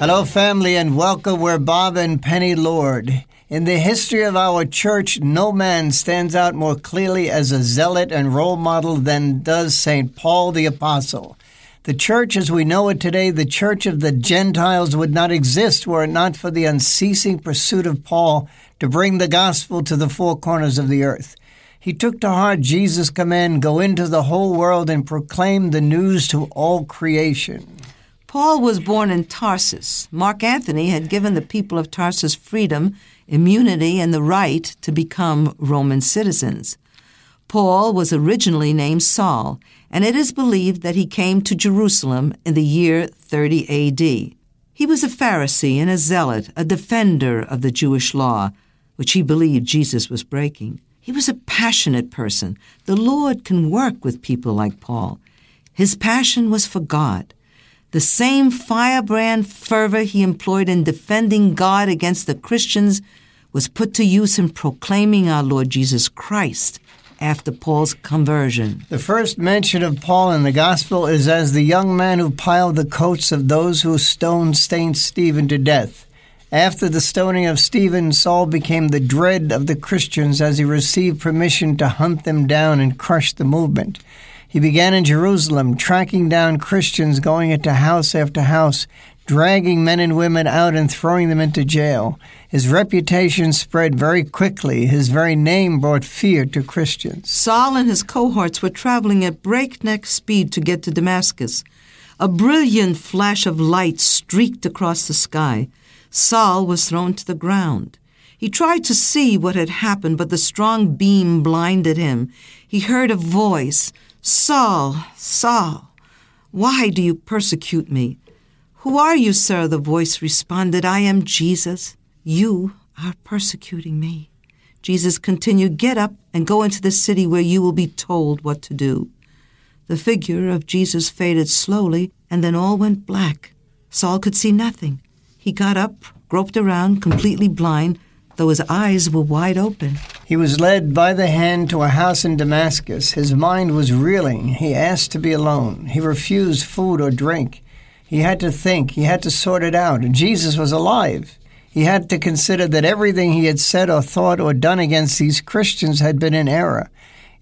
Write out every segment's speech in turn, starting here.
Hello, family, and welcome. We're Bob and Penny Lord. In the history of our church, no man stands out more clearly as a zealot and role model than does St. Paul the Apostle. The church as we know it today, the church of the Gentiles, would not exist were it not for the unceasing pursuit of Paul to bring the gospel to the four corners of the earth. He took to heart Jesus' command, go into the whole world and proclaim the news to all creation. Paul was born in Tarsus. Mark Antony had given the people of Tarsus freedom, immunity, and the right to become Roman citizens. Paul was originally named Saul, and it is believed that he came to Jerusalem in the year 30 AD. He was a Pharisee and a zealot, a defender of the Jewish law, which he believed Jesus was breaking. He was a passionate person. The Lord can work with people like Paul. His passion was for God. The same firebrand fervor he employed in defending God against the Christians was put to use in proclaiming our Lord Jesus Christ after Paul's conversion. The first mention of Paul in the Gospel is as the young man who piled the coats of those who stoned St. Stephen to death. After the stoning of Stephen, Saul became the dread of the Christians as he received permission to hunt them down and crush the movement. He began in Jerusalem, tracking down Christians, going into house after house, dragging men and women out and throwing them into jail. His reputation spread very quickly. His very name brought fear to Christians. Saul and his cohorts were traveling at breakneck speed to get to Damascus. A brilliant flash of light streaked across the sky. Saul was thrown to the ground. He tried to see what had happened, but the strong beam blinded him. He heard a voice Saul, Saul, why do you persecute me? Who are you, sir? The voice responded, I am Jesus. You are persecuting me. Jesus continued, Get up and go into the city where you will be told what to do. The figure of Jesus faded slowly, and then all went black. Saul could see nothing. He got up, groped around, completely blind, though his eyes were wide open. He was led by the hand to a house in Damascus. His mind was reeling. He asked to be alone. He refused food or drink. He had to think. He had to sort it out. Jesus was alive. He had to consider that everything he had said or thought or done against these Christians had been in error.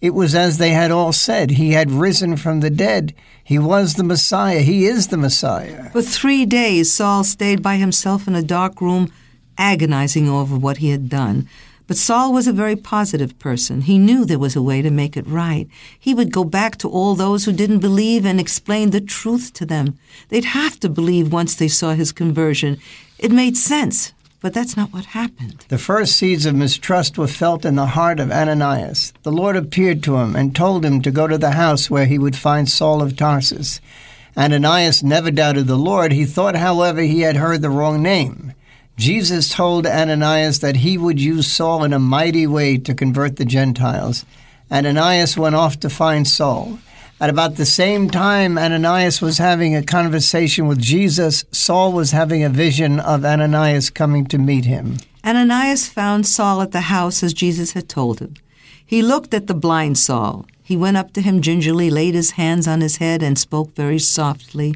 It was as they had all said. He had risen from the dead. He was the Messiah. He is the Messiah. For three days, Saul stayed by himself in a dark room agonizing over what he had done. But Saul was a very positive person. He knew there was a way to make it right. He would go back to all those who didn't believe and explain the truth to them. They'd have to believe once they saw his conversion. It made sense, but that's not what happened. The first seeds of mistrust were felt in the heart of Ananias. The Lord appeared to him and told him to go to the house where he would find Saul of Tarsus. Ananias never doubted the Lord. He thought, however, he had heard the wrong name. Jesus told Ananias that he would use Saul in a mighty way to convert the Gentiles. Ananias went off to find Saul. At about the same time Ananias was having a conversation with Jesus, Saul was having a vision of Ananias coming to meet him. Ananias found Saul at the house as Jesus had told him. He looked at the blind Saul. He went up to him gingerly, laid his hands on his head, and spoke very softly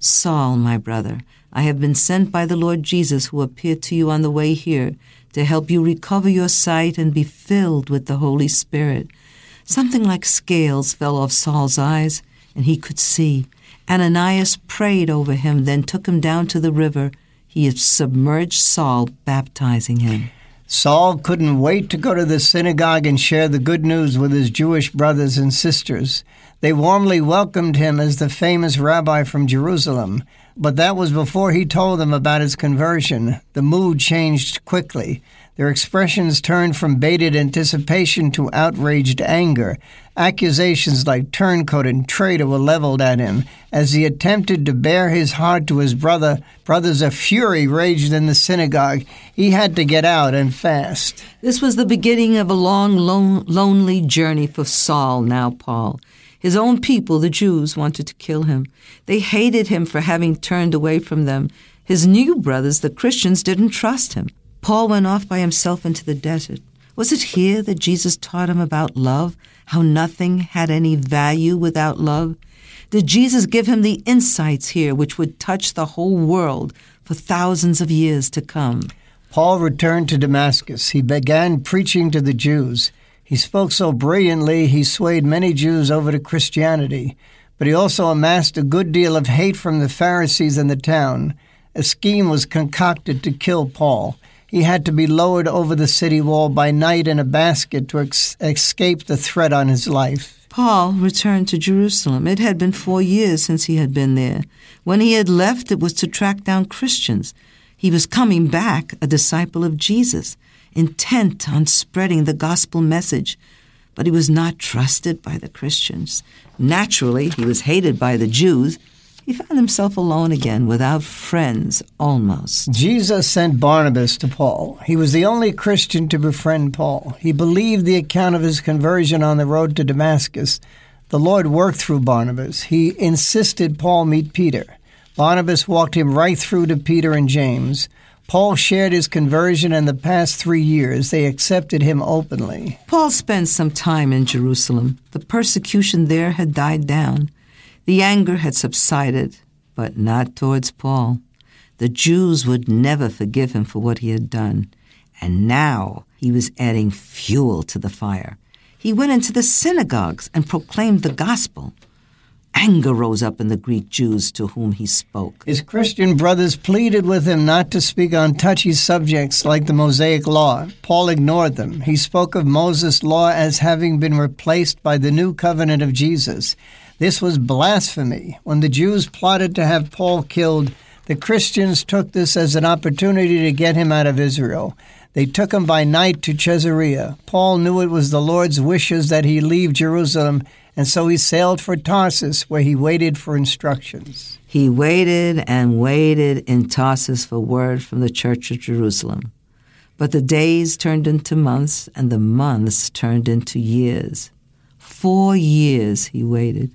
Saul, my brother, I have been sent by the Lord Jesus, who appeared to you on the way here, to help you recover your sight and be filled with the Holy Spirit. Something like scales fell off Saul's eyes, and he could see. Ananias prayed over him, then took him down to the river. He submerged Saul, baptizing him. Saul couldn't wait to go to the synagogue and share the good news with his Jewish brothers and sisters. They warmly welcomed him as the famous rabbi from Jerusalem. But that was before he told them about his conversion. The mood changed quickly. Their expressions turned from bated anticipation to outraged anger. Accusations like turncoat and traitor were leveled at him. As he attempted to bare his heart to his brother, brothers of fury raged in the synagogue. He had to get out and fast. This was the beginning of a long, lone, lonely journey for Saul, now Paul. His own people, the Jews, wanted to kill him. They hated him for having turned away from them. His new brothers, the Christians, didn't trust him. Paul went off by himself into the desert. Was it here that Jesus taught him about love, how nothing had any value without love? Did Jesus give him the insights here which would touch the whole world for thousands of years to come? Paul returned to Damascus. He began preaching to the Jews. He spoke so brilliantly, he swayed many Jews over to Christianity. But he also amassed a good deal of hate from the Pharisees in the town. A scheme was concocted to kill Paul. He had to be lowered over the city wall by night in a basket to ex- escape the threat on his life. Paul returned to Jerusalem. It had been four years since he had been there. When he had left, it was to track down Christians. He was coming back a disciple of Jesus, intent on spreading the gospel message. But he was not trusted by the Christians. Naturally, he was hated by the Jews he found himself alone again, without friends almost. Jesus sent Barnabas to Paul. He was the only Christian to befriend Paul. He believed the account of his conversion on the road to Damascus. The Lord worked through Barnabas. He insisted Paul meet Peter. Barnabas walked him right through to Peter and James. Paul shared his conversion in the past three years. They accepted him openly. Paul spent some time in Jerusalem. The persecution there had died down. The anger had subsided, but not towards Paul. The Jews would never forgive him for what he had done, and now he was adding fuel to the fire. He went into the synagogues and proclaimed the gospel. Anger rose up in the Greek Jews to whom he spoke. His Christian brothers pleaded with him not to speak on touchy subjects like the Mosaic Law. Paul ignored them. He spoke of Moses' law as having been replaced by the new covenant of Jesus. This was blasphemy. When the Jews plotted to have Paul killed, the Christians took this as an opportunity to get him out of Israel. They took him by night to Caesarea. Paul knew it was the Lord's wishes that he leave Jerusalem, and so he sailed for Tarsus, where he waited for instructions. He waited and waited in Tarsus for word from the church of Jerusalem. But the days turned into months, and the months turned into years. Four years he waited.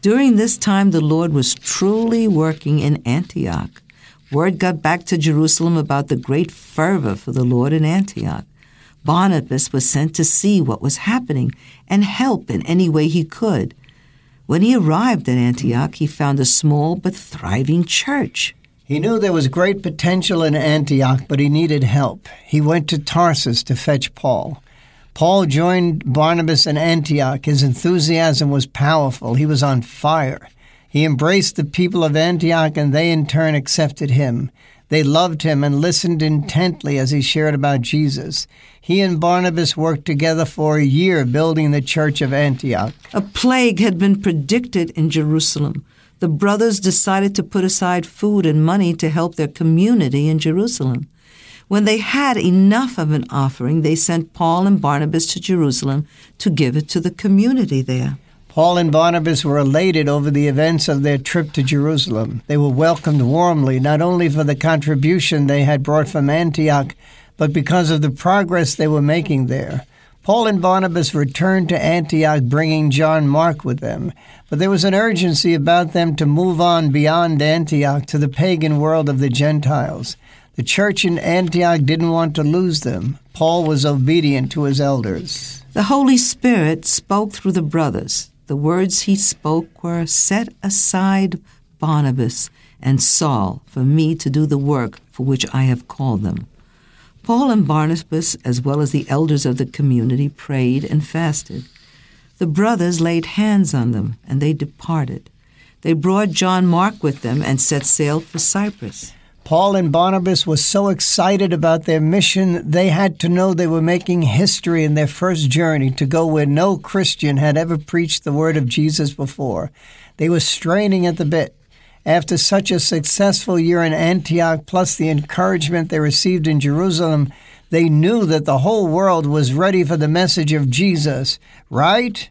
During this time, the Lord was truly working in Antioch. Word got back to Jerusalem about the great fervor for the Lord in Antioch. Barnabas was sent to see what was happening and help in any way he could. When he arrived at Antioch, he found a small but thriving church. He knew there was great potential in Antioch, but he needed help. He went to Tarsus to fetch Paul. Paul joined Barnabas in Antioch. His enthusiasm was powerful. He was on fire. He embraced the people of Antioch, and they in turn accepted him. They loved him and listened intently as he shared about Jesus. He and Barnabas worked together for a year building the church of Antioch. A plague had been predicted in Jerusalem. The brothers decided to put aside food and money to help their community in Jerusalem. When they had enough of an offering, they sent Paul and Barnabas to Jerusalem to give it to the community there. Paul and Barnabas were elated over the events of their trip to Jerusalem. They were welcomed warmly, not only for the contribution they had brought from Antioch, but because of the progress they were making there. Paul and Barnabas returned to Antioch bringing John Mark with them, but there was an urgency about them to move on beyond Antioch to the pagan world of the Gentiles. The church in Antioch didn't want to lose them. Paul was obedient to his elders. The Holy Spirit spoke through the brothers. The words he spoke were Set aside Barnabas and Saul for me to do the work for which I have called them. Paul and Barnabas, as well as the elders of the community, prayed and fasted. The brothers laid hands on them, and they departed. They brought John Mark with them and set sail for Cyprus. Paul and Barnabas were so excited about their mission, they had to know they were making history in their first journey to go where no Christian had ever preached the word of Jesus before. They were straining at the bit. After such a successful year in Antioch, plus the encouragement they received in Jerusalem, they knew that the whole world was ready for the message of Jesus. Right?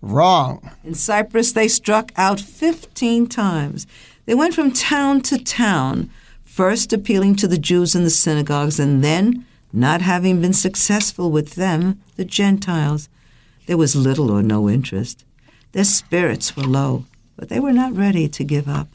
Wrong. In Cyprus, they struck out 15 times. They went from town to town first appealing to the Jews in the synagogues, and then, not having been successful with them, the Gentiles. There was little or no interest. Their spirits were low, but they were not ready to give up.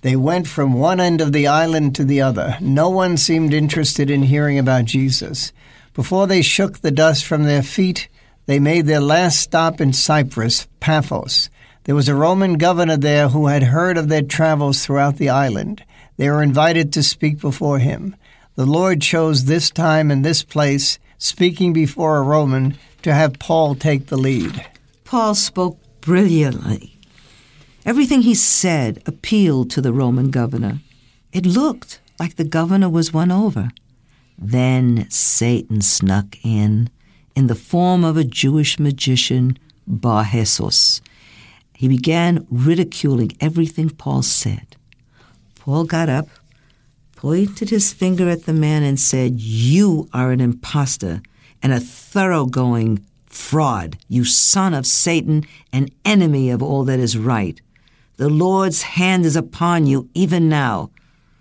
They went from one end of the island to the other. No one seemed interested in hearing about Jesus. Before they shook the dust from their feet, they made their last stop in Cyprus, Paphos. There was a Roman governor there who had heard of their travels throughout the island. They were invited to speak before him. The Lord chose this time and this place, speaking before a Roman, to have Paul take the lead. Paul spoke brilliantly. Everything he said appealed to the Roman governor. It looked like the governor was won over. Then Satan snuck in, in the form of a Jewish magician, Bar Jesus. He began ridiculing everything Paul said. Paul got up, pointed his finger at the man, and said, You are an impostor and a thoroughgoing fraud, you son of Satan, an enemy of all that is right. The Lord's hand is upon you even now.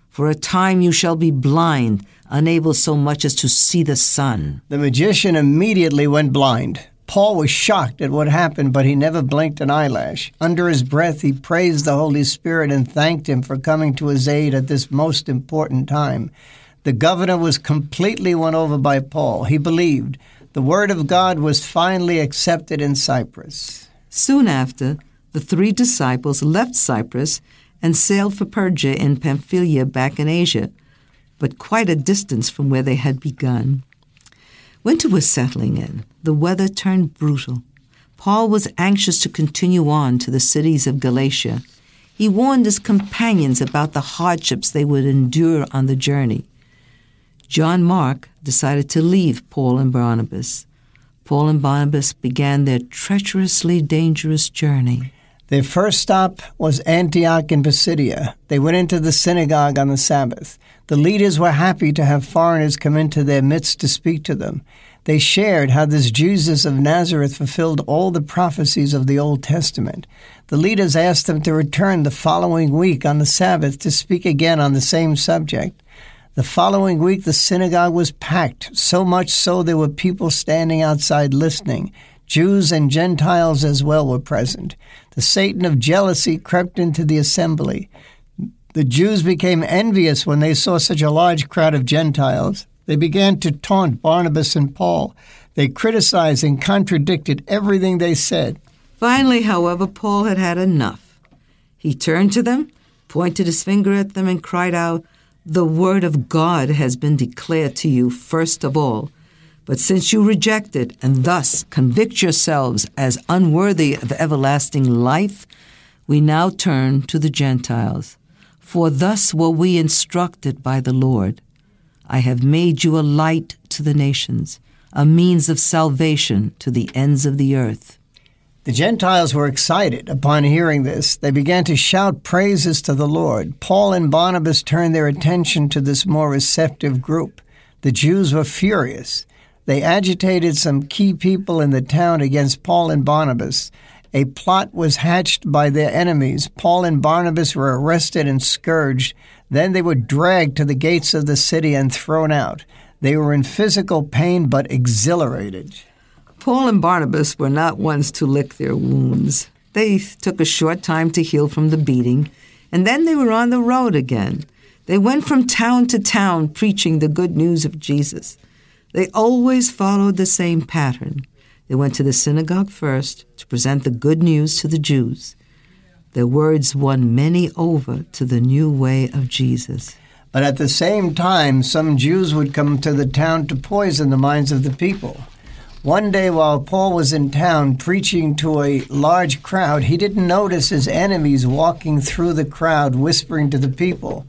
For a time you shall be blind, unable so much as to see the sun. The magician immediately went blind. Paul was shocked at what happened, but he never blinked an eyelash. Under his breath, he praised the Holy Spirit and thanked him for coming to his aid at this most important time. The governor was completely won over by Paul. He believed. The word of God was finally accepted in Cyprus. Soon after, the three disciples left Cyprus and sailed for Perga in Pamphylia back in Asia, but quite a distance from where they had begun. Winter was settling in. The weather turned brutal. Paul was anxious to continue on to the cities of Galatia. He warned his companions about the hardships they would endure on the journey. John Mark decided to leave Paul and Barnabas. Paul and Barnabas began their treacherously dangerous journey. Their first stop was Antioch in Pisidia. They went into the synagogue on the Sabbath. The leaders were happy to have foreigners come into their midst to speak to them. They shared how this Jesus of Nazareth fulfilled all the prophecies of the Old Testament. The leaders asked them to return the following week on the Sabbath to speak again on the same subject. The following week, the synagogue was packed, so much so there were people standing outside listening. Jews and Gentiles as well were present. The Satan of jealousy crept into the assembly. The Jews became envious when they saw such a large crowd of Gentiles. They began to taunt Barnabas and Paul. They criticized and contradicted everything they said. Finally, however, Paul had had enough. He turned to them, pointed his finger at them, and cried out, The word of God has been declared to you first of all. But since you reject it and thus convict yourselves as unworthy of everlasting life, we now turn to the Gentiles. For thus were we instructed by the Lord I have made you a light to the nations, a means of salvation to the ends of the earth. The Gentiles were excited upon hearing this. They began to shout praises to the Lord. Paul and Barnabas turned their attention to this more receptive group. The Jews were furious. They agitated some key people in the town against Paul and Barnabas. A plot was hatched by their enemies. Paul and Barnabas were arrested and scourged. Then they were dragged to the gates of the city and thrown out. They were in physical pain but exhilarated. Paul and Barnabas were not ones to lick their wounds. They took a short time to heal from the beating, and then they were on the road again. They went from town to town preaching the good news of Jesus. They always followed the same pattern. They went to the synagogue first to present the good news to the Jews. Their words won many over to the new way of Jesus. But at the same time, some Jews would come to the town to poison the minds of the people. One day, while Paul was in town preaching to a large crowd, he didn't notice his enemies walking through the crowd, whispering to the people.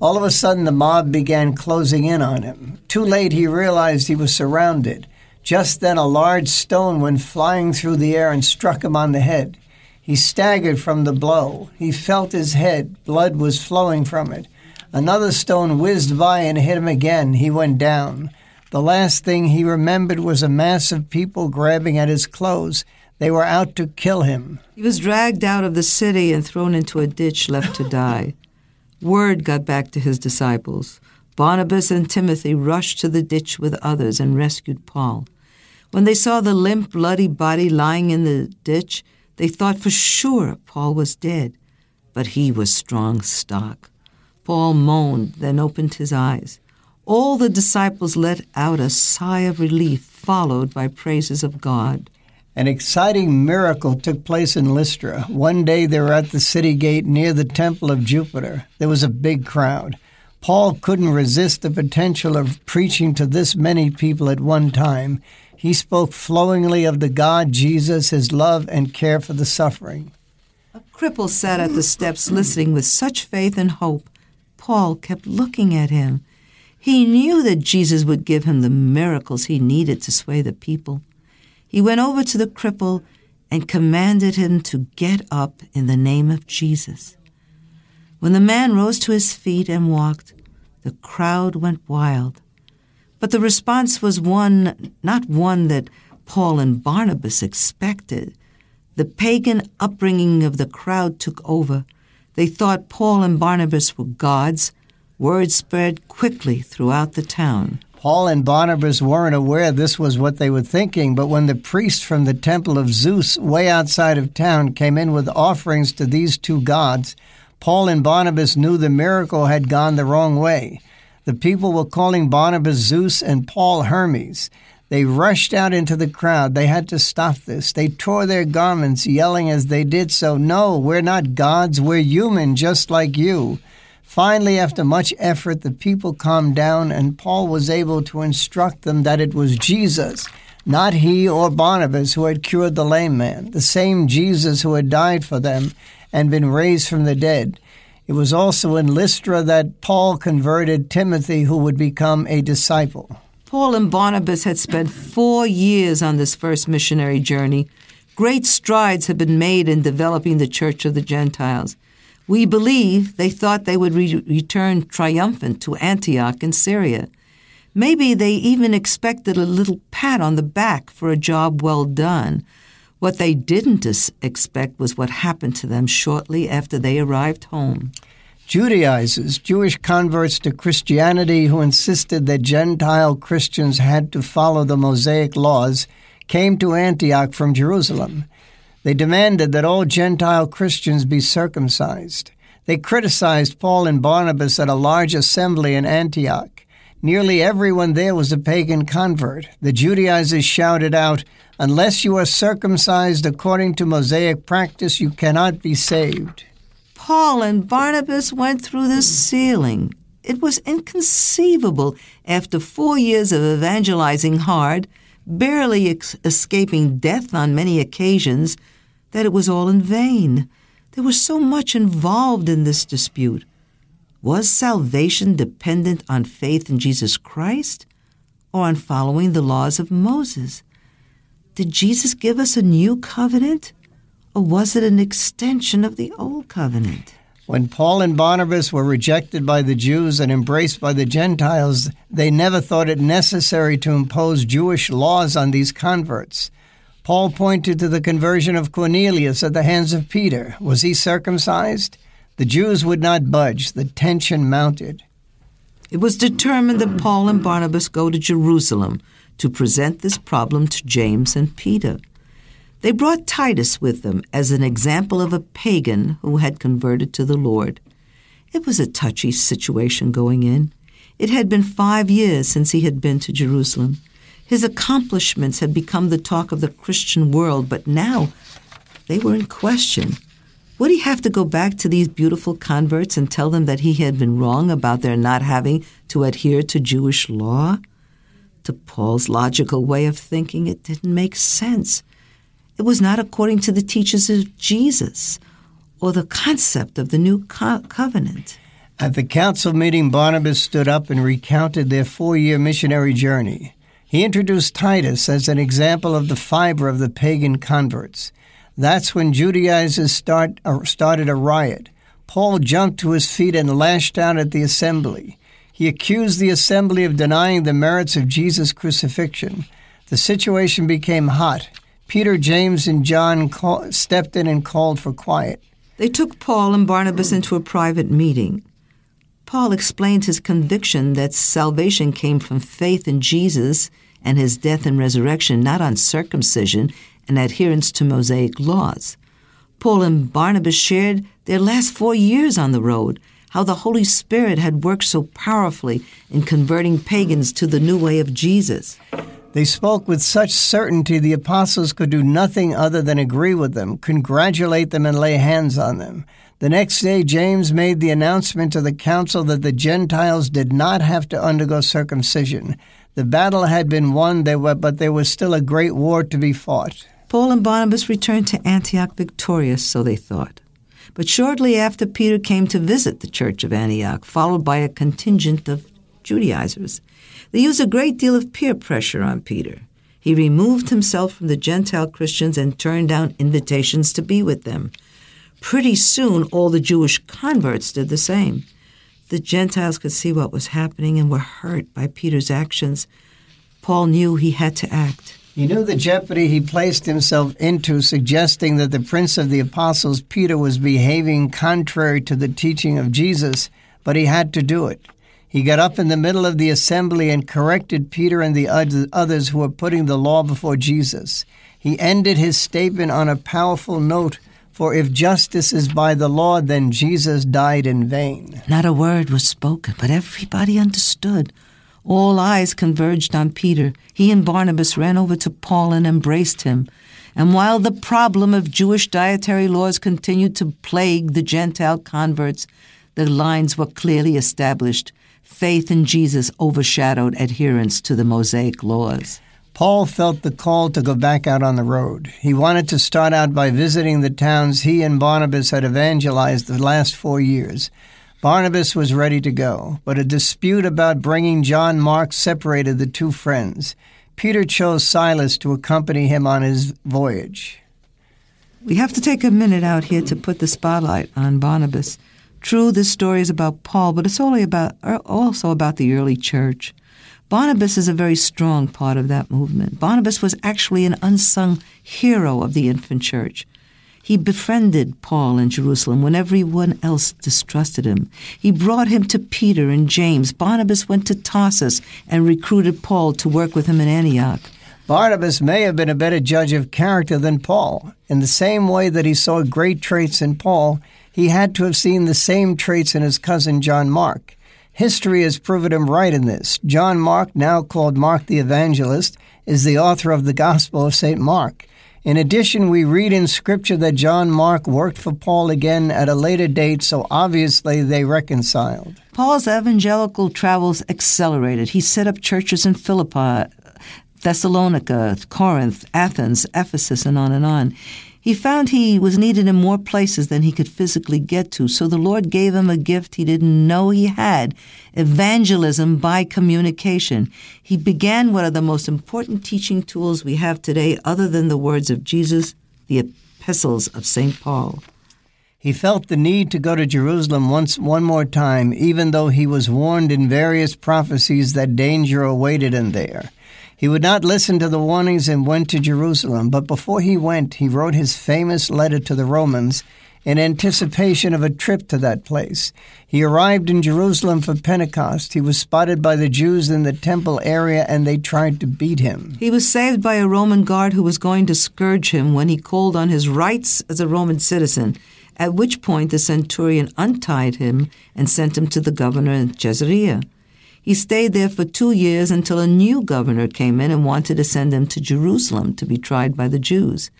All of a sudden, the mob began closing in on him. Too late, he realized he was surrounded. Just then, a large stone went flying through the air and struck him on the head. He staggered from the blow. He felt his head. Blood was flowing from it. Another stone whizzed by and hit him again. He went down. The last thing he remembered was a mass of people grabbing at his clothes. They were out to kill him. He was dragged out of the city and thrown into a ditch left to die. Word got back to his disciples. Barnabas and Timothy rushed to the ditch with others and rescued Paul. When they saw the limp, bloody body lying in the ditch, they thought for sure Paul was dead. But he was strong stock. Paul moaned, then opened his eyes. All the disciples let out a sigh of relief, followed by praises of God. An exciting miracle took place in Lystra. One day they were at the city gate near the temple of Jupiter. There was a big crowd. Paul couldn't resist the potential of preaching to this many people at one time. He spoke flowingly of the God Jesus, his love and care for the suffering. A cripple sat at the steps listening with such faith and hope. Paul kept looking at him. He knew that Jesus would give him the miracles he needed to sway the people he went over to the cripple and commanded him to get up in the name of Jesus. When the man rose to his feet and walked, the crowd went wild. But the response was one, not one that Paul and Barnabas expected. The pagan upbringing of the crowd took over. They thought Paul and Barnabas were gods. Word spread quickly throughout the town. Paul and Barnabas weren't aware this was what they were thinking, but when the priest from the temple of Zeus, way outside of town, came in with offerings to these two gods, Paul and Barnabas knew the miracle had gone the wrong way. The people were calling Barnabas Zeus and Paul Hermes. They rushed out into the crowd. They had to stop this. They tore their garments, yelling as they did so, No, we're not gods, we're human, just like you. Finally, after much effort, the people calmed down, and Paul was able to instruct them that it was Jesus, not he or Barnabas, who had cured the lame man, the same Jesus who had died for them and been raised from the dead. It was also in Lystra that Paul converted Timothy, who would become a disciple. Paul and Barnabas had spent four years on this first missionary journey. Great strides had been made in developing the Church of the Gentiles. We believe they thought they would re- return triumphant to Antioch in Syria. Maybe they even expected a little pat on the back for a job well done. What they didn't expect was what happened to them shortly after they arrived home. Judaizers, Jewish converts to Christianity who insisted that Gentile Christians had to follow the Mosaic laws, came to Antioch from Jerusalem. They demanded that all Gentile Christians be circumcised. They criticized Paul and Barnabas at a large assembly in Antioch. Nearly everyone there was a pagan convert. The Judaizers shouted out, Unless you are circumcised according to Mosaic practice, you cannot be saved. Paul and Barnabas went through the ceiling. It was inconceivable after four years of evangelizing hard barely ex- escaping death on many occasions, that it was all in vain. There was so much involved in this dispute. Was salvation dependent on faith in Jesus Christ or on following the laws of Moses? Did Jesus give us a new covenant or was it an extension of the old covenant? When Paul and Barnabas were rejected by the Jews and embraced by the Gentiles, they never thought it necessary to impose Jewish laws on these converts. Paul pointed to the conversion of Cornelius at the hands of Peter. Was he circumcised? The Jews would not budge. The tension mounted. It was determined that Paul and Barnabas go to Jerusalem to present this problem to James and Peter. They brought Titus with them as an example of a pagan who had converted to the Lord. It was a touchy situation going in. It had been five years since he had been to Jerusalem. His accomplishments had become the talk of the Christian world, but now they were in question. Would he have to go back to these beautiful converts and tell them that he had been wrong about their not having to adhere to Jewish law? To Paul's logical way of thinking, it didn't make sense. It was not according to the teachings of Jesus or the concept of the new co- covenant. At the council meeting, Barnabas stood up and recounted their four year missionary journey. He introduced Titus as an example of the fiber of the pagan converts. That's when Judaizers start, uh, started a riot. Paul jumped to his feet and lashed out at the assembly. He accused the assembly of denying the merits of Jesus' crucifixion. The situation became hot. Peter, James, and John call, stepped in and called for quiet. They took Paul and Barnabas into a private meeting. Paul explained his conviction that salvation came from faith in Jesus and his death and resurrection, not on circumcision and adherence to Mosaic laws. Paul and Barnabas shared their last four years on the road, how the Holy Spirit had worked so powerfully in converting pagans to the new way of Jesus. They spoke with such certainty the apostles could do nothing other than agree with them, congratulate them, and lay hands on them. The next day, James made the announcement to the council that the Gentiles did not have to undergo circumcision. The battle had been won, but there was still a great war to be fought. Paul and Barnabas returned to Antioch victorious, so they thought. But shortly after, Peter came to visit the church of Antioch, followed by a contingent of Judaizers. They used a great deal of peer pressure on Peter. He removed himself from the Gentile Christians and turned down invitations to be with them. Pretty soon, all the Jewish converts did the same. The Gentiles could see what was happening and were hurt by Peter's actions. Paul knew he had to act. He knew the jeopardy he placed himself into, suggesting that the Prince of the Apostles, Peter, was behaving contrary to the teaching of Jesus, but he had to do it. He got up in the middle of the assembly and corrected Peter and the others who were putting the law before Jesus. He ended his statement on a powerful note for if justice is by the law, then Jesus died in vain. Not a word was spoken, but everybody understood. All eyes converged on Peter. He and Barnabas ran over to Paul and embraced him. And while the problem of Jewish dietary laws continued to plague the Gentile converts, the lines were clearly established. Faith in Jesus overshadowed adherence to the Mosaic laws. Paul felt the call to go back out on the road. He wanted to start out by visiting the towns he and Barnabas had evangelized the last four years. Barnabas was ready to go, but a dispute about bringing John Mark separated the two friends. Peter chose Silas to accompany him on his voyage. We have to take a minute out here to put the spotlight on Barnabas. True, this story is about Paul, but it's only about also about the early church. Barnabas is a very strong part of that movement. Barnabas was actually an unsung hero of the infant church. He befriended Paul in Jerusalem when everyone else distrusted him. He brought him to Peter and James. Barnabas went to Tarsus and recruited Paul to work with him in Antioch. Barnabas may have been a better judge of character than Paul. In the same way that he saw great traits in Paul, he had to have seen the same traits in his cousin John Mark. History has proven him right in this. John Mark, now called Mark the Evangelist, is the author of the Gospel of St. Mark. In addition, we read in Scripture that John Mark worked for Paul again at a later date, so obviously they reconciled. Paul's evangelical travels accelerated. He set up churches in Philippi, Thessalonica, Corinth, Athens, Ephesus, and on and on. He found he was needed in more places than he could physically get to, so the Lord gave him a gift he didn't know he had evangelism by communication. He began one of the most important teaching tools we have today, other than the words of Jesus, the epistles of St. Paul. He felt the need to go to Jerusalem once one more time, even though he was warned in various prophecies that danger awaited him there. He would not listen to the warnings and went to Jerusalem, but before he went, he wrote his famous letter to the Romans in anticipation of a trip to that place. He arrived in Jerusalem for Pentecost. He was spotted by the Jews in the temple area and they tried to beat him. He was saved by a Roman guard who was going to scourge him when he called on his rights as a Roman citizen, at which point the centurion untied him and sent him to the governor in Caesarea. He stayed there for two years until a new governor came in and wanted to send him to Jerusalem to be tried by the Jews.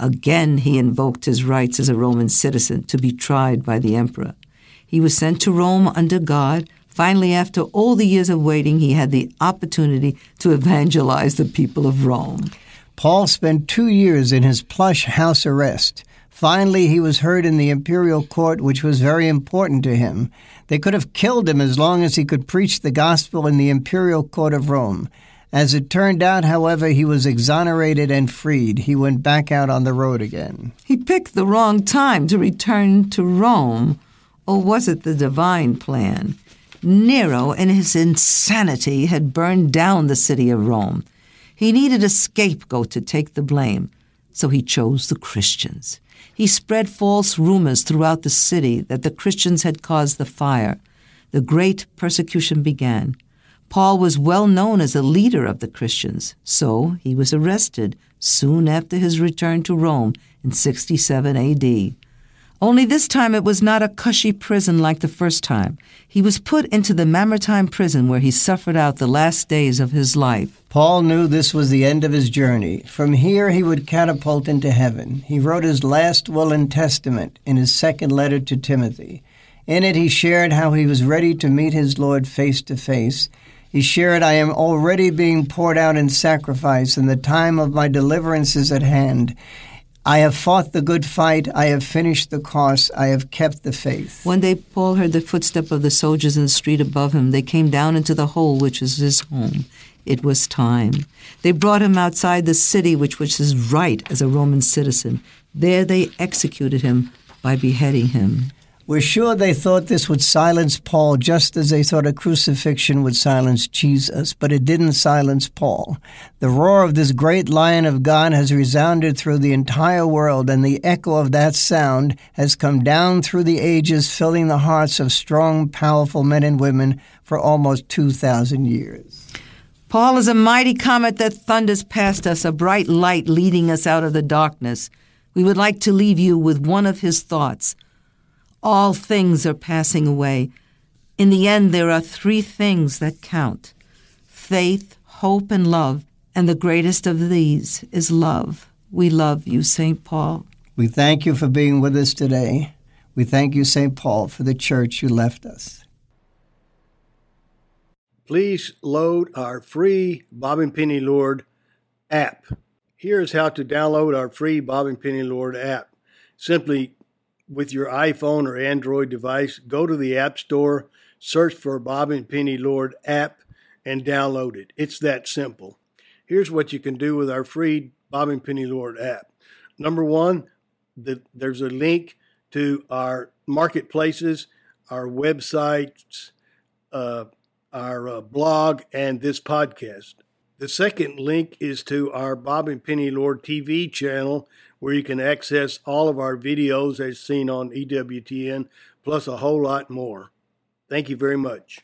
Again, he invoked his rights as a Roman citizen to be tried by the emperor. He was sent to Rome under God. Finally, after all the years of waiting, he had the opportunity to evangelize the people of Rome. Paul spent two years in his plush house arrest. Finally, he was heard in the imperial court, which was very important to him. They could have killed him as long as he could preach the gospel in the imperial court of Rome. As it turned out, however, he was exonerated and freed. He went back out on the road again. He picked the wrong time to return to Rome. Or was it the divine plan? Nero, in his insanity, had burned down the city of Rome. He needed a scapegoat to take the blame, so he chose the Christians. He spread false rumors throughout the city that the Christians had caused the fire. The great persecution began. Paul was well known as a leader of the Christians, so he was arrested soon after his return to Rome in 67 AD. Only this time it was not a cushy prison like the first time. He was put into the Mamertine prison where he suffered out the last days of his life. Paul knew this was the end of his journey. From here he would catapult into heaven. He wrote his last will and testament in his second letter to Timothy. In it he shared how he was ready to meet his Lord face to face. He shared, I am already being poured out in sacrifice, and the time of my deliverance is at hand. I have fought the good fight. I have finished the course. I have kept the faith. One day Paul heard the footstep of the soldiers in the street above him. They came down into the hole which was his home. It was time. They brought him outside the city, which was his right as a Roman citizen. There they executed him by beheading him. We're sure they thought this would silence Paul just as they thought a crucifixion would silence Jesus, but it didn't silence Paul. The roar of this great lion of God has resounded through the entire world, and the echo of that sound has come down through the ages, filling the hearts of strong, powerful men and women for almost 2,000 years. Paul is a mighty comet that thunders past us, a bright light leading us out of the darkness. We would like to leave you with one of his thoughts. All things are passing away. In the end, there are three things that count faith, hope, and love. And the greatest of these is love. We love you, St. Paul. We thank you for being with us today. We thank you, St. Paul, for the church you left us. Please load our free Bob and Penny Lord app. Here's how to download our free Bob and Penny Lord app. Simply with your iPhone or Android device, go to the App Store, search for Bob and Penny Lord app, and download it. It's that simple. Here's what you can do with our free Bob and Penny Lord app. Number one, the, there's a link to our marketplaces, our websites, uh, our uh, blog, and this podcast. The second link is to our Bob and Penny Lord TV channel, where you can access all of our videos as seen on EWTN, plus a whole lot more. Thank you very much.